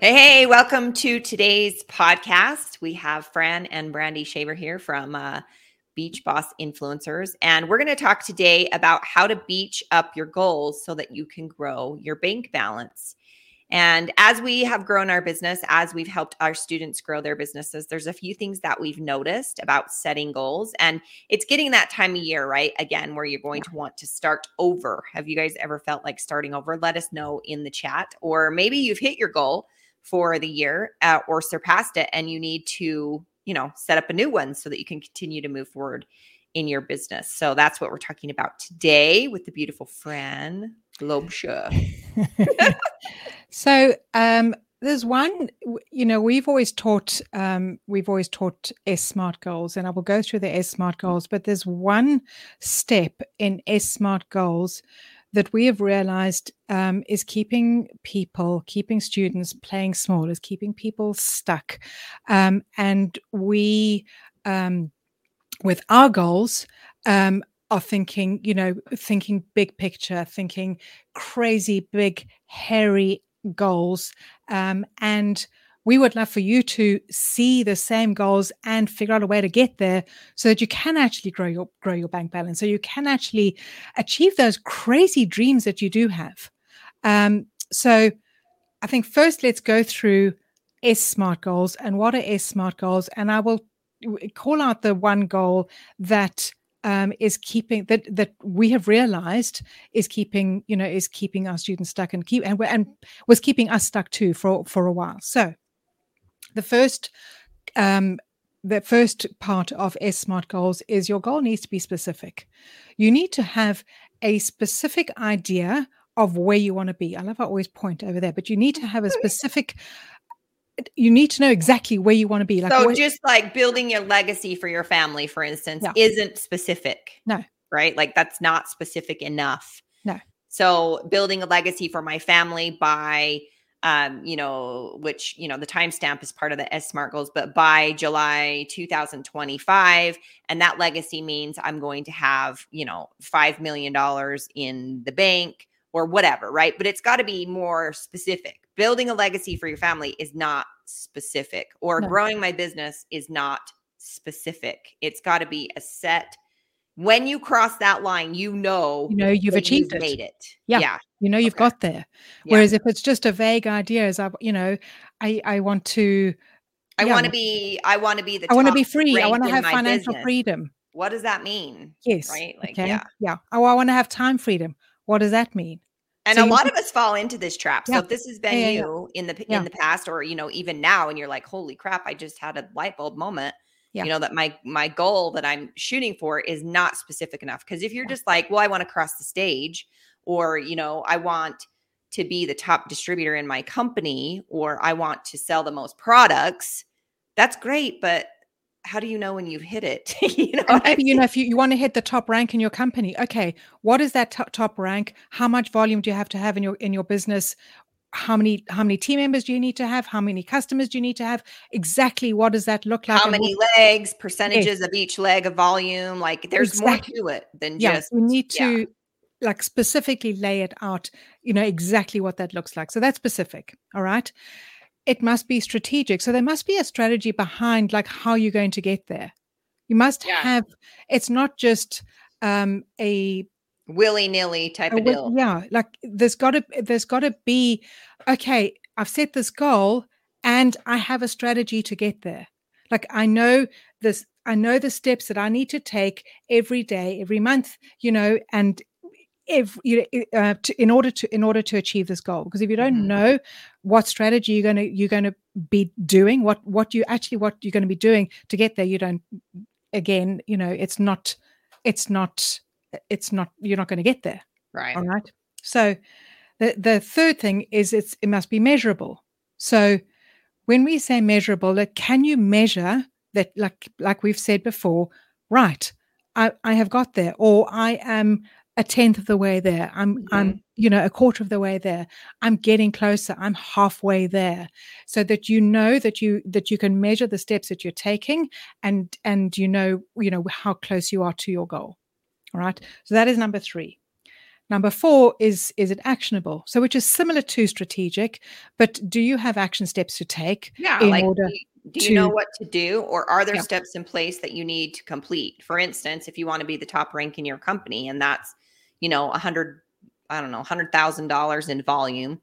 Hey, hey, welcome to today's podcast. We have Fran and Brandy Shaver here from uh, Beach Boss Influencers. And we're going to talk today about how to beach up your goals so that you can grow your bank balance. And as we have grown our business, as we've helped our students grow their businesses, there's a few things that we've noticed about setting goals. And it's getting that time of year, right? Again, where you're going to want to start over. Have you guys ever felt like starting over? Let us know in the chat. Or maybe you've hit your goal for the year uh, or surpassed it and you need to, you know, set up a new one so that you can continue to move forward in your business. So that's what we're talking about today with the beautiful Fran Globsha. so um, there's one, you know, we've always taught, um, we've always taught S Smart goals, and I will go through the S Smart goals. But there's one step in S Smart goals that we have realized um, is keeping people, keeping students playing small, is keeping people stuck, um, and we, um, with our goals, um, are thinking, you know, thinking big picture, thinking crazy, big, hairy goals. Um, and we would love for you to see the same goals and figure out a way to get there so that you can actually grow your grow your bank balance so you can actually achieve those crazy dreams that you do have um, so i think first let's go through s smart goals and what are s smart goals and i will call out the one goal that um, is keeping that that we have realized is keeping you know is keeping our students stuck and keep and and was keeping us stuck too for for a while. So the first um, the first part of S Smart goals is your goal needs to be specific. You need to have a specific idea of where you want to be. I love I always point over there, but you need to have a specific you need to know exactly where you want to be. Like, so, where, just like building your legacy for your family, for instance, yeah. isn't specific. No, right? Like that's not specific enough. No. So, building a legacy for my family by, um, you know, which you know the timestamp is part of the S Smart goals, but by July 2025, and that legacy means I'm going to have, you know, five million dollars in the bank or whatever, right? But it's got to be more specific. Building a legacy for your family is not specific, or no. growing my business is not specific. It's got to be a set. When you cross that line, you know, you know you've achieved you've it. Made it. Yeah. yeah. You know you've okay. got there. Yeah. Whereas if it's just a vague idea, as I, you know, I I want to. I yeah. want to be. I want to be the. I want to be free. I want to have financial business. freedom. What does that mean? Yes. Right. Like, okay. Yeah. Yeah. Oh, I want to have time freedom. What does that mean? And so a lot of us fall into this trap. So if this has been yeah, you yeah. in the in the past, or you know, even now, and you're like, "Holy crap! I just had a light bulb moment." You know that my my goal that I'm shooting for is not specific enough. Because if you're just like, "Well, I want to cross the stage," or you know, I want to be the top distributor in my company, or I want to sell the most products, that's great. But how do you know when you've hit it? you know, maybe, I mean? you know, if you, you want to hit the top rank in your company, okay, what is that top, top rank? How much volume do you have to have in your in your business? How many how many team members do you need to have how many customers do you need to have exactly what does that look like how many legs percentages yes. of each leg of volume like there's exactly. more to it than yeah, just you need to yeah. like specifically lay it out you know exactly what that looks like so that's specific all right it must be strategic. So there must be a strategy behind like how you're going to get there. You must yeah. have it's not just um a willy-nilly type of deal. Yeah, like there's got to there's got to be okay, I've set this goal and I have a strategy to get there. Like I know this I know the steps that I need to take every day, every month, you know, and if you uh, to, in order to in order to achieve this goal because if you don't mm-hmm. know what strategy you're going to you're going to be doing what what you actually what you're going to be doing to get there you don't again you know it's not it's not it's not you're not going to get there right. all right so the the third thing is it's it must be measurable. So when we say measurable like can you measure that like like we've said before right i i have got there or i am a tenth of the way there. I'm Mhm. i'm you know a quarter of the way there. I'm getting closer. I'm halfway there. So that you know that you that you can measure the steps that you're taking and and you know you know how close you are to your goal all right so that is number 3 number 4 is is it actionable so which is similar to strategic but do you have action steps to take Yeah. like, order do you, you know what to do, or are there Yeah. steps in place that you need to complete? For instance, if you want to be the top rank in your company, and that's, you know, a hundred, I don't know, hundred thousand dollars in volume,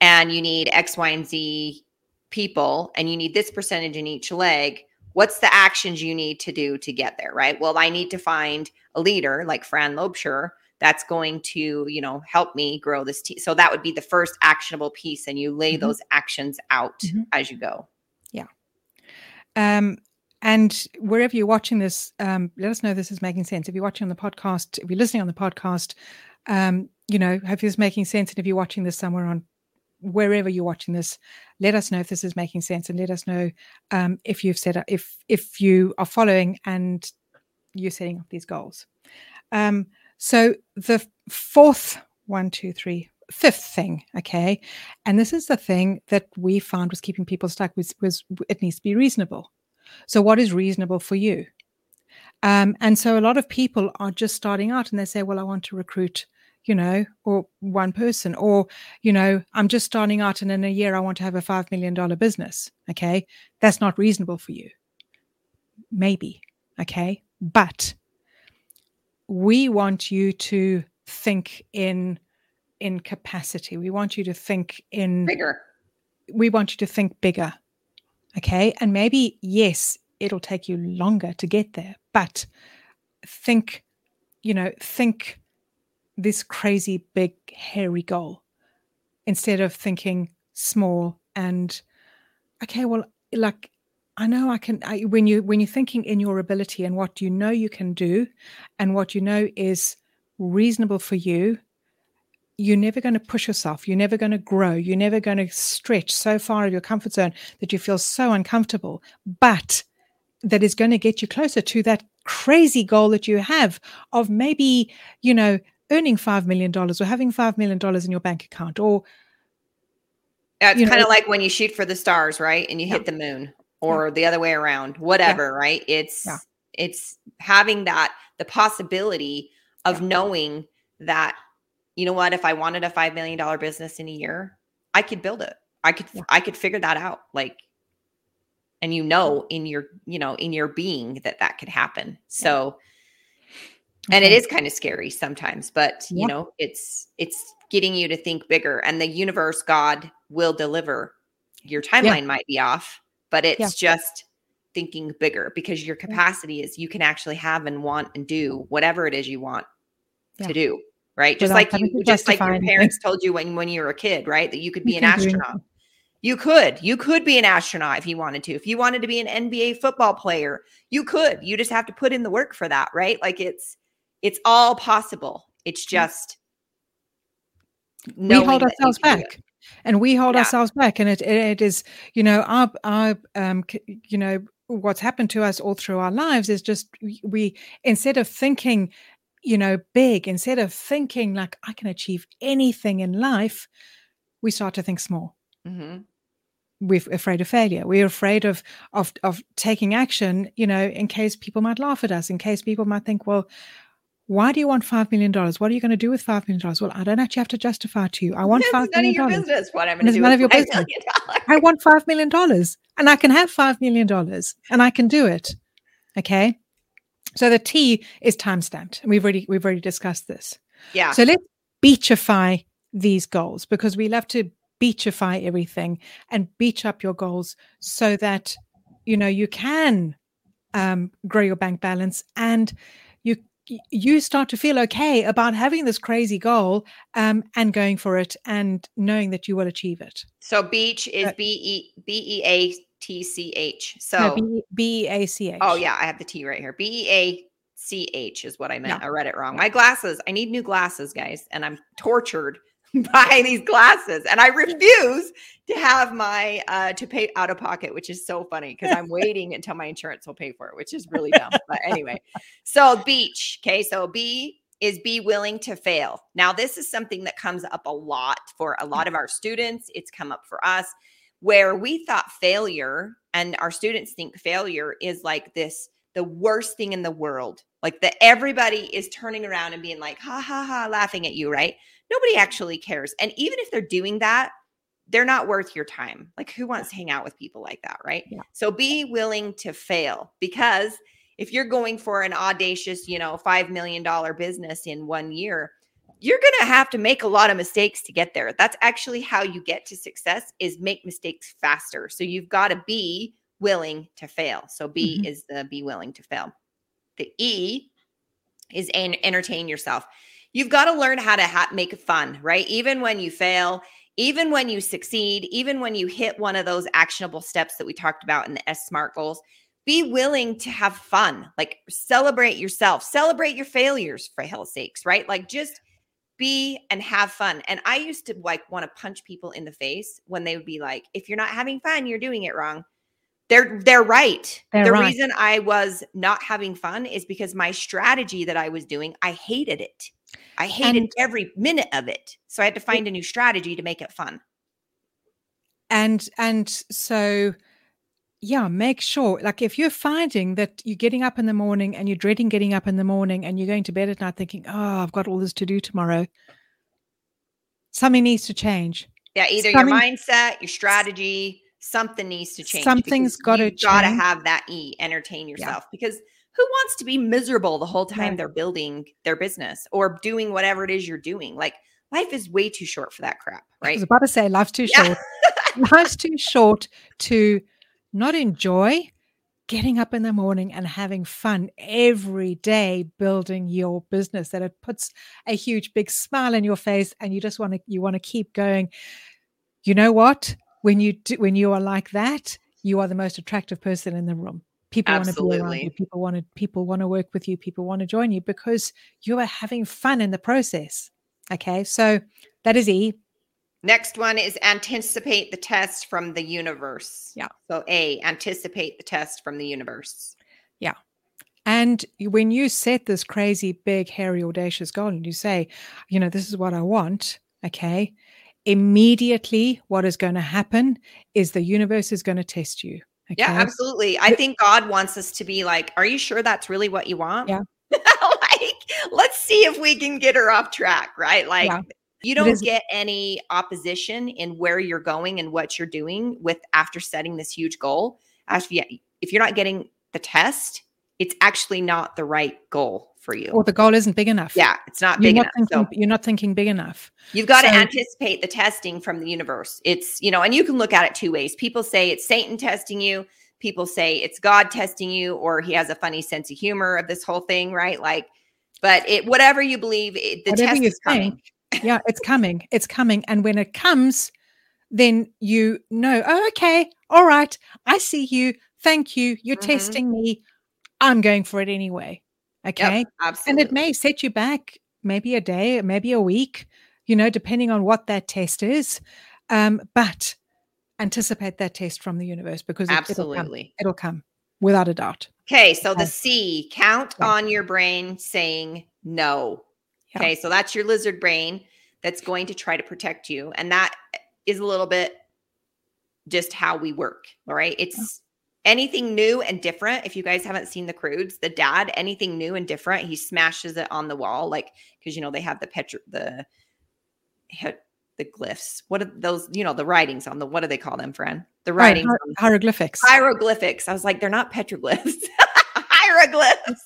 and you need X, Y, and Z people, and you need this percentage in each leg. What's the actions you need to do to get there? Right. Well, I need to find a leader like Fran Lobsher that's going to, you know, help me grow this team. So that would be the first actionable piece, and you lay Mhm. those actions out Mhm. as you go. Yeah. Um, and wherever you're watching this, um, let us know this is making sense. If you're watching on the podcast, if you're listening on the podcast, um, you know, hope this is making sense. And if you're watching this somewhere on wherever you're watching this, let us know if this is making sense, and let us know um, if you've set up if if you are following and you're setting up these goals. Um, so the fourth one, two, three, fifth thing, okay, and this is the thing that we found was keeping people stuck was was it needs to be reasonable. So what is reasonable for you? Um, and so a lot of people are just starting out and they say, well, I want to recruit, you know, or one person, or, you know, I'm just starting out and in a year I want to have a $5 million business. Okay. That's not reasonable for you. Maybe. Okay. But we want you to think in in capacity. We want you to think in Bigger. we want you to think bigger. Okay. And maybe, yes, it'll take you longer to get there, but think, you know, think this crazy big hairy goal instead of thinking small and okay, well, like I know I can I, when you when you're thinking in your ability and what you know you can do and what you know is reasonable for you you're never going to push yourself. You're never going to grow. You're never going to stretch so far of your comfort zone that you feel so uncomfortable. But that is going to get you closer to that crazy goal that you have of maybe, you know, earning $5 million or having $5 million in your bank account or It's kind of like when you shoot for the stars, right? And you Yeah. hit the moon or the other way around, whatever, right? It's Yeah. it's having that the possibility of knowing that you know what, if I wanted a 5 million dollar business in a year, I could build it. I could Yeah. I could figure that out like and you know in your, you know, in your being that that could happen. So and it is kind of scary sometimes but Yeah. you know it's it's getting you to think bigger and the universe god will deliver your timeline might be off but it's Yeah. just thinking bigger because your mm. capacity is you can actually have and want and do whatever it is you want Yeah. to do right just Without like you just like your parents told you when when you were a kid right that you could be You an astronaut you could. You could be an astronaut if you wanted to. If you wanted to be an NBA football player, you could. You just have to put in the work for that, right? Like it's it's all possible. It's just we hold ourselves back and we hold Yeah. ourselves back and it, it is you know our our um you know what's happened to us all through our lives is just we- instead of thinking you know big instead of thinking like i can achieve anything in life we start to think small. Mhm. we're afraid of failure we're afraid of of of taking action you know in case people might laugh at us in case people might think well why do you want five million dollars what are you going to do with five million dollars well i don't actually have to justify to you i want It's five none of million your dollars business what I'm going to do. none of your $5 business. I want five million dollars and I can have five million dollars and I can do it. Okay. So the T is time stamped. And we've already we've already discussed this. Yeah. So let's beachify these goals because we love to beachify everything and beach up your goals so that you know you can um, grow your bank balance and you start to feel okay about having this crazy goal um, and going for it and knowing that you will achieve it. So beach is Uh, B E B E A T C H. So No, B B E A C H. Oh yeah, I have the T right here. B E A C H is what I meant. I read it wrong. My glasses. I need new glasses, guys, and I'm tortured buy these glasses and I refuse to have my uh to pay out of pocket, which is so funny because I'm waiting until my insurance will pay for it, which is really dumb. But anyway, so beach. Okay, so B is be willing to fail. Now, this is something that comes up a lot for a lot of our students. It's come up for us where we thought failure and our students think failure is like this the worst thing in the world. Like that everybody is turning around and being like, ha ha ha, laughing at you, right? Nobody actually cares. And even if they're doing that, they're not worth your time. Like, who wants to hang out with people like that, right? Yeah. So be willing to fail because if you're going for an audacious, you know, $5 million business in one year, you're going to have to make a lot of mistakes to get there. That's actually how you get to success is make mistakes faster. So you've got to be willing to fail. So B Mhm. is the be willing to fail. The E is en- entertain yourself. You've got to learn how to ha- make fun, right? Even when you fail, even when you succeed, even when you hit one of those actionable steps that we talked about in the S SMART goals, be willing to have fun. Like celebrate yourself, celebrate your failures for hell's sakes, right? Like just be and have fun. And I used to like want to punch people in the face when they would be like, if you're not having fun, you're doing it wrong. They're they're right. They're the reason I was not having fun is because my strategy that I was doing, I hated it. I hated And- every minute of it. So I had to find a new strategy to make it fun. and and so yeah make sure like if you're finding that you're getting up in the morning and you're dreading getting up in the morning and you're going to bed at night thinking oh i've got all this to do tomorrow something needs to change Yeah, either Something- your mindset, your strategy, something needs to change. Something's gotta you've gotta have that E, entertain yourself. Because who wants to be miserable the whole time they're building their business or doing whatever it is you're doing? Like life is way too short for that crap, right? i was about to say life's too Yeah. short life's too short to not enjoy getting up in the morning and having fun every day building your business that it puts a huge big smile in your face and you just want to you want to keep going you know what when you do, when you are like that you are the most attractive person in the room people want to be around you people want to people want to work with you people want to join you because you are having fun in the process okay so that is e Next one is anticipate the test from the universe. Yeah. So A, anticipate the test from the universe. Yeah and when you set this crazy, big, hairy, audacious goal and you say, you know, this is what I want, okay, immediately what is going to happen is the universe is going to test you. Okay. Yeah, absolutely. I think God wants us to be like, are you sure that's really what you want? Yeah. like, let's see if we can get her off track, right? Like, Yeah. you don't get any opposition in where you're going and what you're doing with after setting this huge goal. Actually, if you're not getting the test, it's actually not the right goal for you. Or the goal isn't big enough. yeah, it's not You're big not, enough. thinking, So you're not thinking big enough. You've got to anticipate the testing from the universe. It's, you know, and you can look at it two ways. People say it's Satan testing you. People say it's God testing you, or he has a funny sense of humor of this whole thing, right? Like, but it, whatever you believe, it, the test is coming. yeah, it's coming. It's coming. And when it comes, then you know, oh, okay, all right, I see you. Thank you. You're Mhm. testing me. I'm going for it anyway. Okay. Yep, and it may set you back maybe a day maybe a week you know depending on what that test is um, but anticipate that test from the universe because it, it'll come absolutely. it'll come without a doubt Okay, so the C, count Yeah. on your brain saying no. Yeah. Okay, so that's your lizard brain that's going to try to protect you. And that is a little bit just how we work. All right. It's anything new and different. If you guys haven't seen the Croods, the dad, anything new and different, he smashes it on the wall, like because you know they have the petro the he- the glyphs. What are those? You know, the writings on the what do they call them, friend? The writings hier- hieroglyphics hieroglyphics. I was like, they're not petroglyphs. hieroglyphs.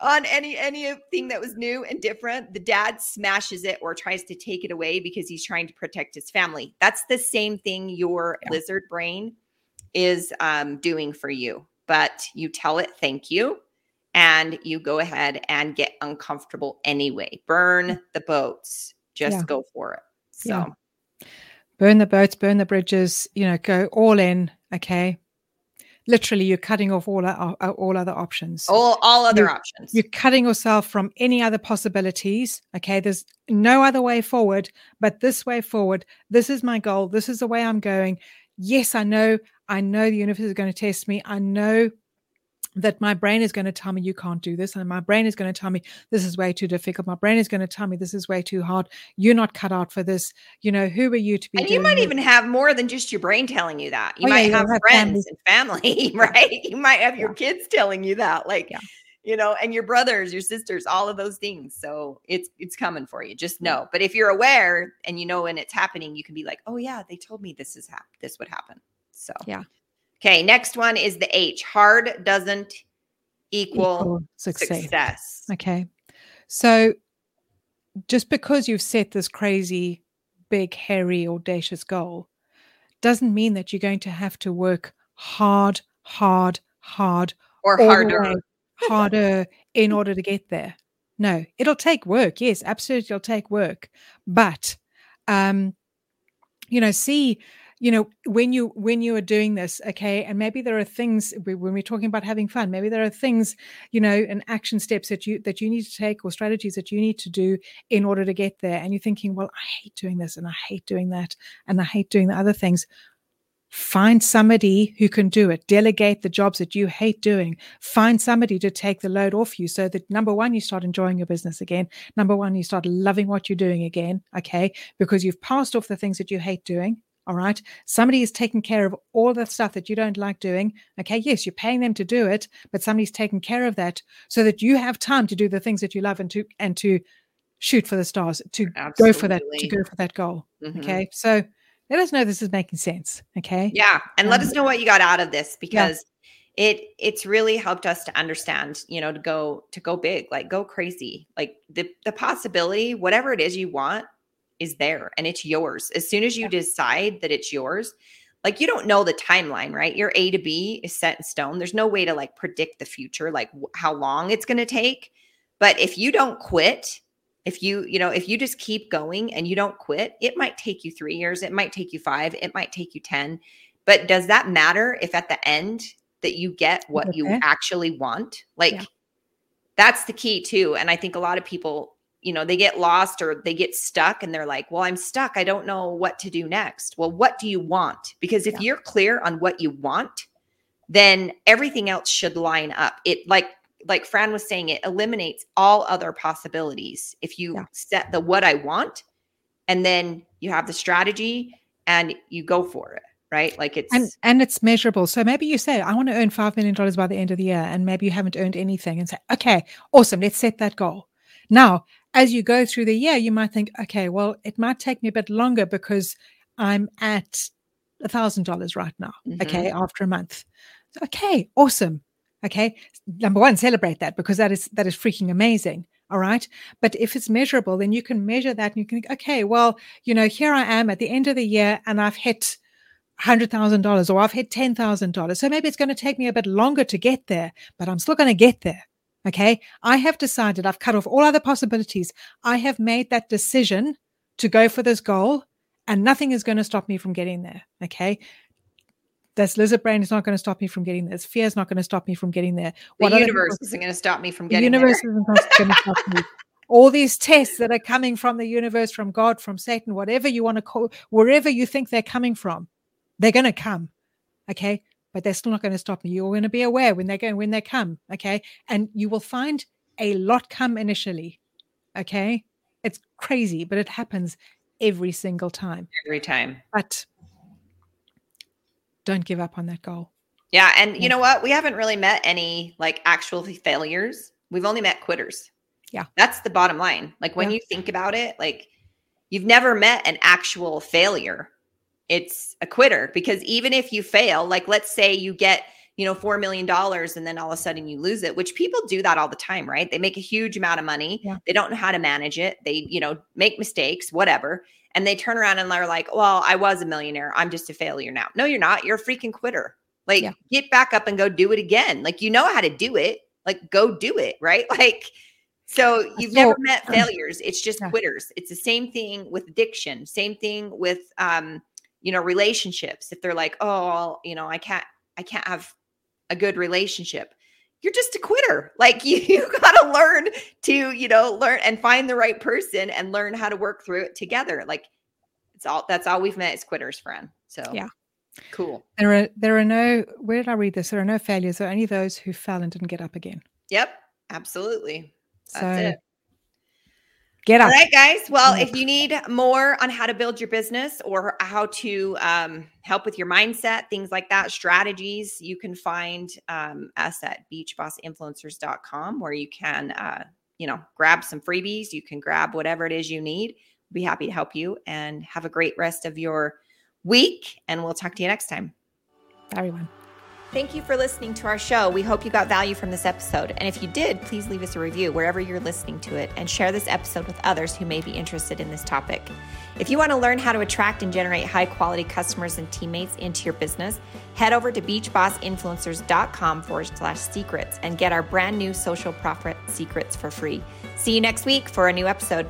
On any anything that was new and different, the dad smashes it or tries to take it away because he's trying to protect his family. That's the same thing your Yeah. lizard brain is um, doing for you. But you tell it thank you, and you go ahead and get uncomfortable anyway. Burn the boats. Just Yeah. go for it. So. Yeah. burn the boats burn the bridges you know go all in okay literally you're cutting off all uh, all other options all, all other you're, options you're cutting yourself from any other possibilities okay there's no other way forward but this way forward this is my goal this is the way i'm going yes i know i know the universe is going to test me. I know that my brain is going to tell me you can't do this and my brain is going to tell me this is way too difficult. My brain is going to tell me this is way too hard. You're not cut out for this. You know who are you to be and you might this? even have more than just your brain telling you that. You oh, might yeah, have, have friends family. and family right? You might have your yeah. kids telling you that like yeah. you know and your brothers your sisters all of those things. So it's it's coming for you. Just know. But if you're aware and you know when it's happening you can be like oh yeah they told me this is hap- this would happen so yeah okay next one is the h hard doesn't equal, Equal success. success. Okay. So just because you've set this crazy, big, hairy, audacious goal doesn't mean that you're going to have to work hard, hard, hard, or harder. way, harder in order to get there. No, it'll take work. Yes, absolutely, it'll take work. But, um, you know, see you know when you when you are doing this okay and maybe there are things when we're talking about having fun maybe there are things you know and action steps that you that you need to take or strategies that you need to do in order to get there and you're thinking well i hate doing this and i hate doing that and i hate doing the other things. Find somebody who can do it. Delegate the jobs that you hate doing. Find somebody to take the load off you so that number one you start enjoying your business again. Number one you start loving what you're doing again okay because you've passed off the things that you hate doing all right. Somebody is taking care of all the stuff that you don't like doing. Okay. Yes, you're paying them to do it, but somebody's taking care of that so that you have time to do the things that you love and to and to shoot for the stars, to Absolutely. go for that, to go for that goal. Mhm. Okay. So let us know this is making sense. Okay. Yeah, and let Um, us know what you got out of this because it it's really helped us to understand, you know, to go to go big, like go crazy. Like the the possibility, whatever it is you want is there and it's yours. As soon as you decide that it's yours, like you don't know the timeline, right? Your A to B is set in stone. There's no way to like predict the future, like how long it's going to take. But if you don't quit, if you, you know, if you just keep going and you don't quit, it might take you 3 years, it might take you 5, it might take you 10. But does that matter if at the end that you get what you actually want? Like Yeah. that's the key too. And I think a lot of people, you know, they get lost or they get stuck and they're like, well, I'm stuck. I don't know what to do next. Well, what do you want? Because if Yeah. you're clear on what you want, then everything else should line up. It like like Fran was saying, it eliminates all other possibilities. If you Yeah. set the what I want and then you have the strategy and you go for it, right? Like it's and and it's measurable. So maybe you say, I want to earn five million dollars by the end of the year, and maybe you haven't earned anything, and say, okay, awesome, let's set that goal. Now, as you go through the year, you might think, okay, well, it might take me a bit longer because I'm at a thousand dollars right now. Mhm. Okay, after a month. Okay, awesome. Okay, number one, celebrate that because that is that is freaking amazing. All right. But if it's measurable, then you can measure that and you can think, okay, well, you know, here I am at the end of the year and I've hit $100,000 or I've hit $10,000. So maybe it's going to take me a bit longer to get there, but I'm still going to get there. Okay. I have decided I've cut off all other possibilities. I have made that decision to go for this goal and nothing is going to stop me from getting there. Okay. This lizard brain is not going to stop me from getting there. This fear is not going to stop me from getting there. the universe isn't going to stop me from getting there. the universe there. isn't going to stop me. All these tests that are coming from the universe, from God, from Satan, whatever you want to call, wherever you think they're coming from, they're going to come. Okay. But they're still not going to stop me. You're going to be aware when they go when they come. Okay. And you will find a lot come initially. Okay. It's crazy, but it happens every single time. every time. But don't give up on that goal. Yeah, and Yeah. you know what? We haven't really met any like actual failures. We've only met quitters. Yeah. That's the bottom line. Like when Yeah. you think about it, like you've never met an actual failure. It's a quitter because even if you fail, like let's say you get, you know, 4 million dollars and then all of a sudden you lose it, which people do that all the time, right? They make a huge amount of money. Yeah. They don't know how to manage it. They, you know, make mistakes, whatever. And they turn around and they're like, "Well, I was a millionaire. I'm just a failure now." No, you're not. You're a freaking quitter. Like Yeah. get back up and go do it again. Like you know how to do it. Like go do it, right? Like so you've never met failures. It's just Yeah. quitters. It's the same thing with addiction. Same thing with um, you know, relationships. If they're like, "Oh, you know, I can't I can't have a good relationship, you're just a quitter. Like you, you got to learn to, you know, learn and find the right person and learn how to work through it together. Like it's all that's all we've met is quitters, friend. So Yeah. cool. There are there are no where did I read this? There are no failures. There are only those who fell and didn't get up again. Yep, absolutely. That's so it. Get up. right, guys. Well, if you need more on how to build your business or how to um, help with your mindset, things like that, strategies, you can find um, us at beachbossinfluencers.com where you can, uh, you know, grab some freebies. You can grab whatever it is you need. Be happy to help you and have a great rest of your week. And we'll talk to you next time. Bye everyone. Thank you for listening to our show. We hope you got value from this episode. And if you did, please leave us a review wherever you're listening to it and share this episode with others who may be interested in this topic. If you want to learn how to attract and generate high quality customers and teammates into your business, head over to beachbossinfluencers.com forward slash secrets and get our brand new social profit secrets for free. See you next week for a new episode.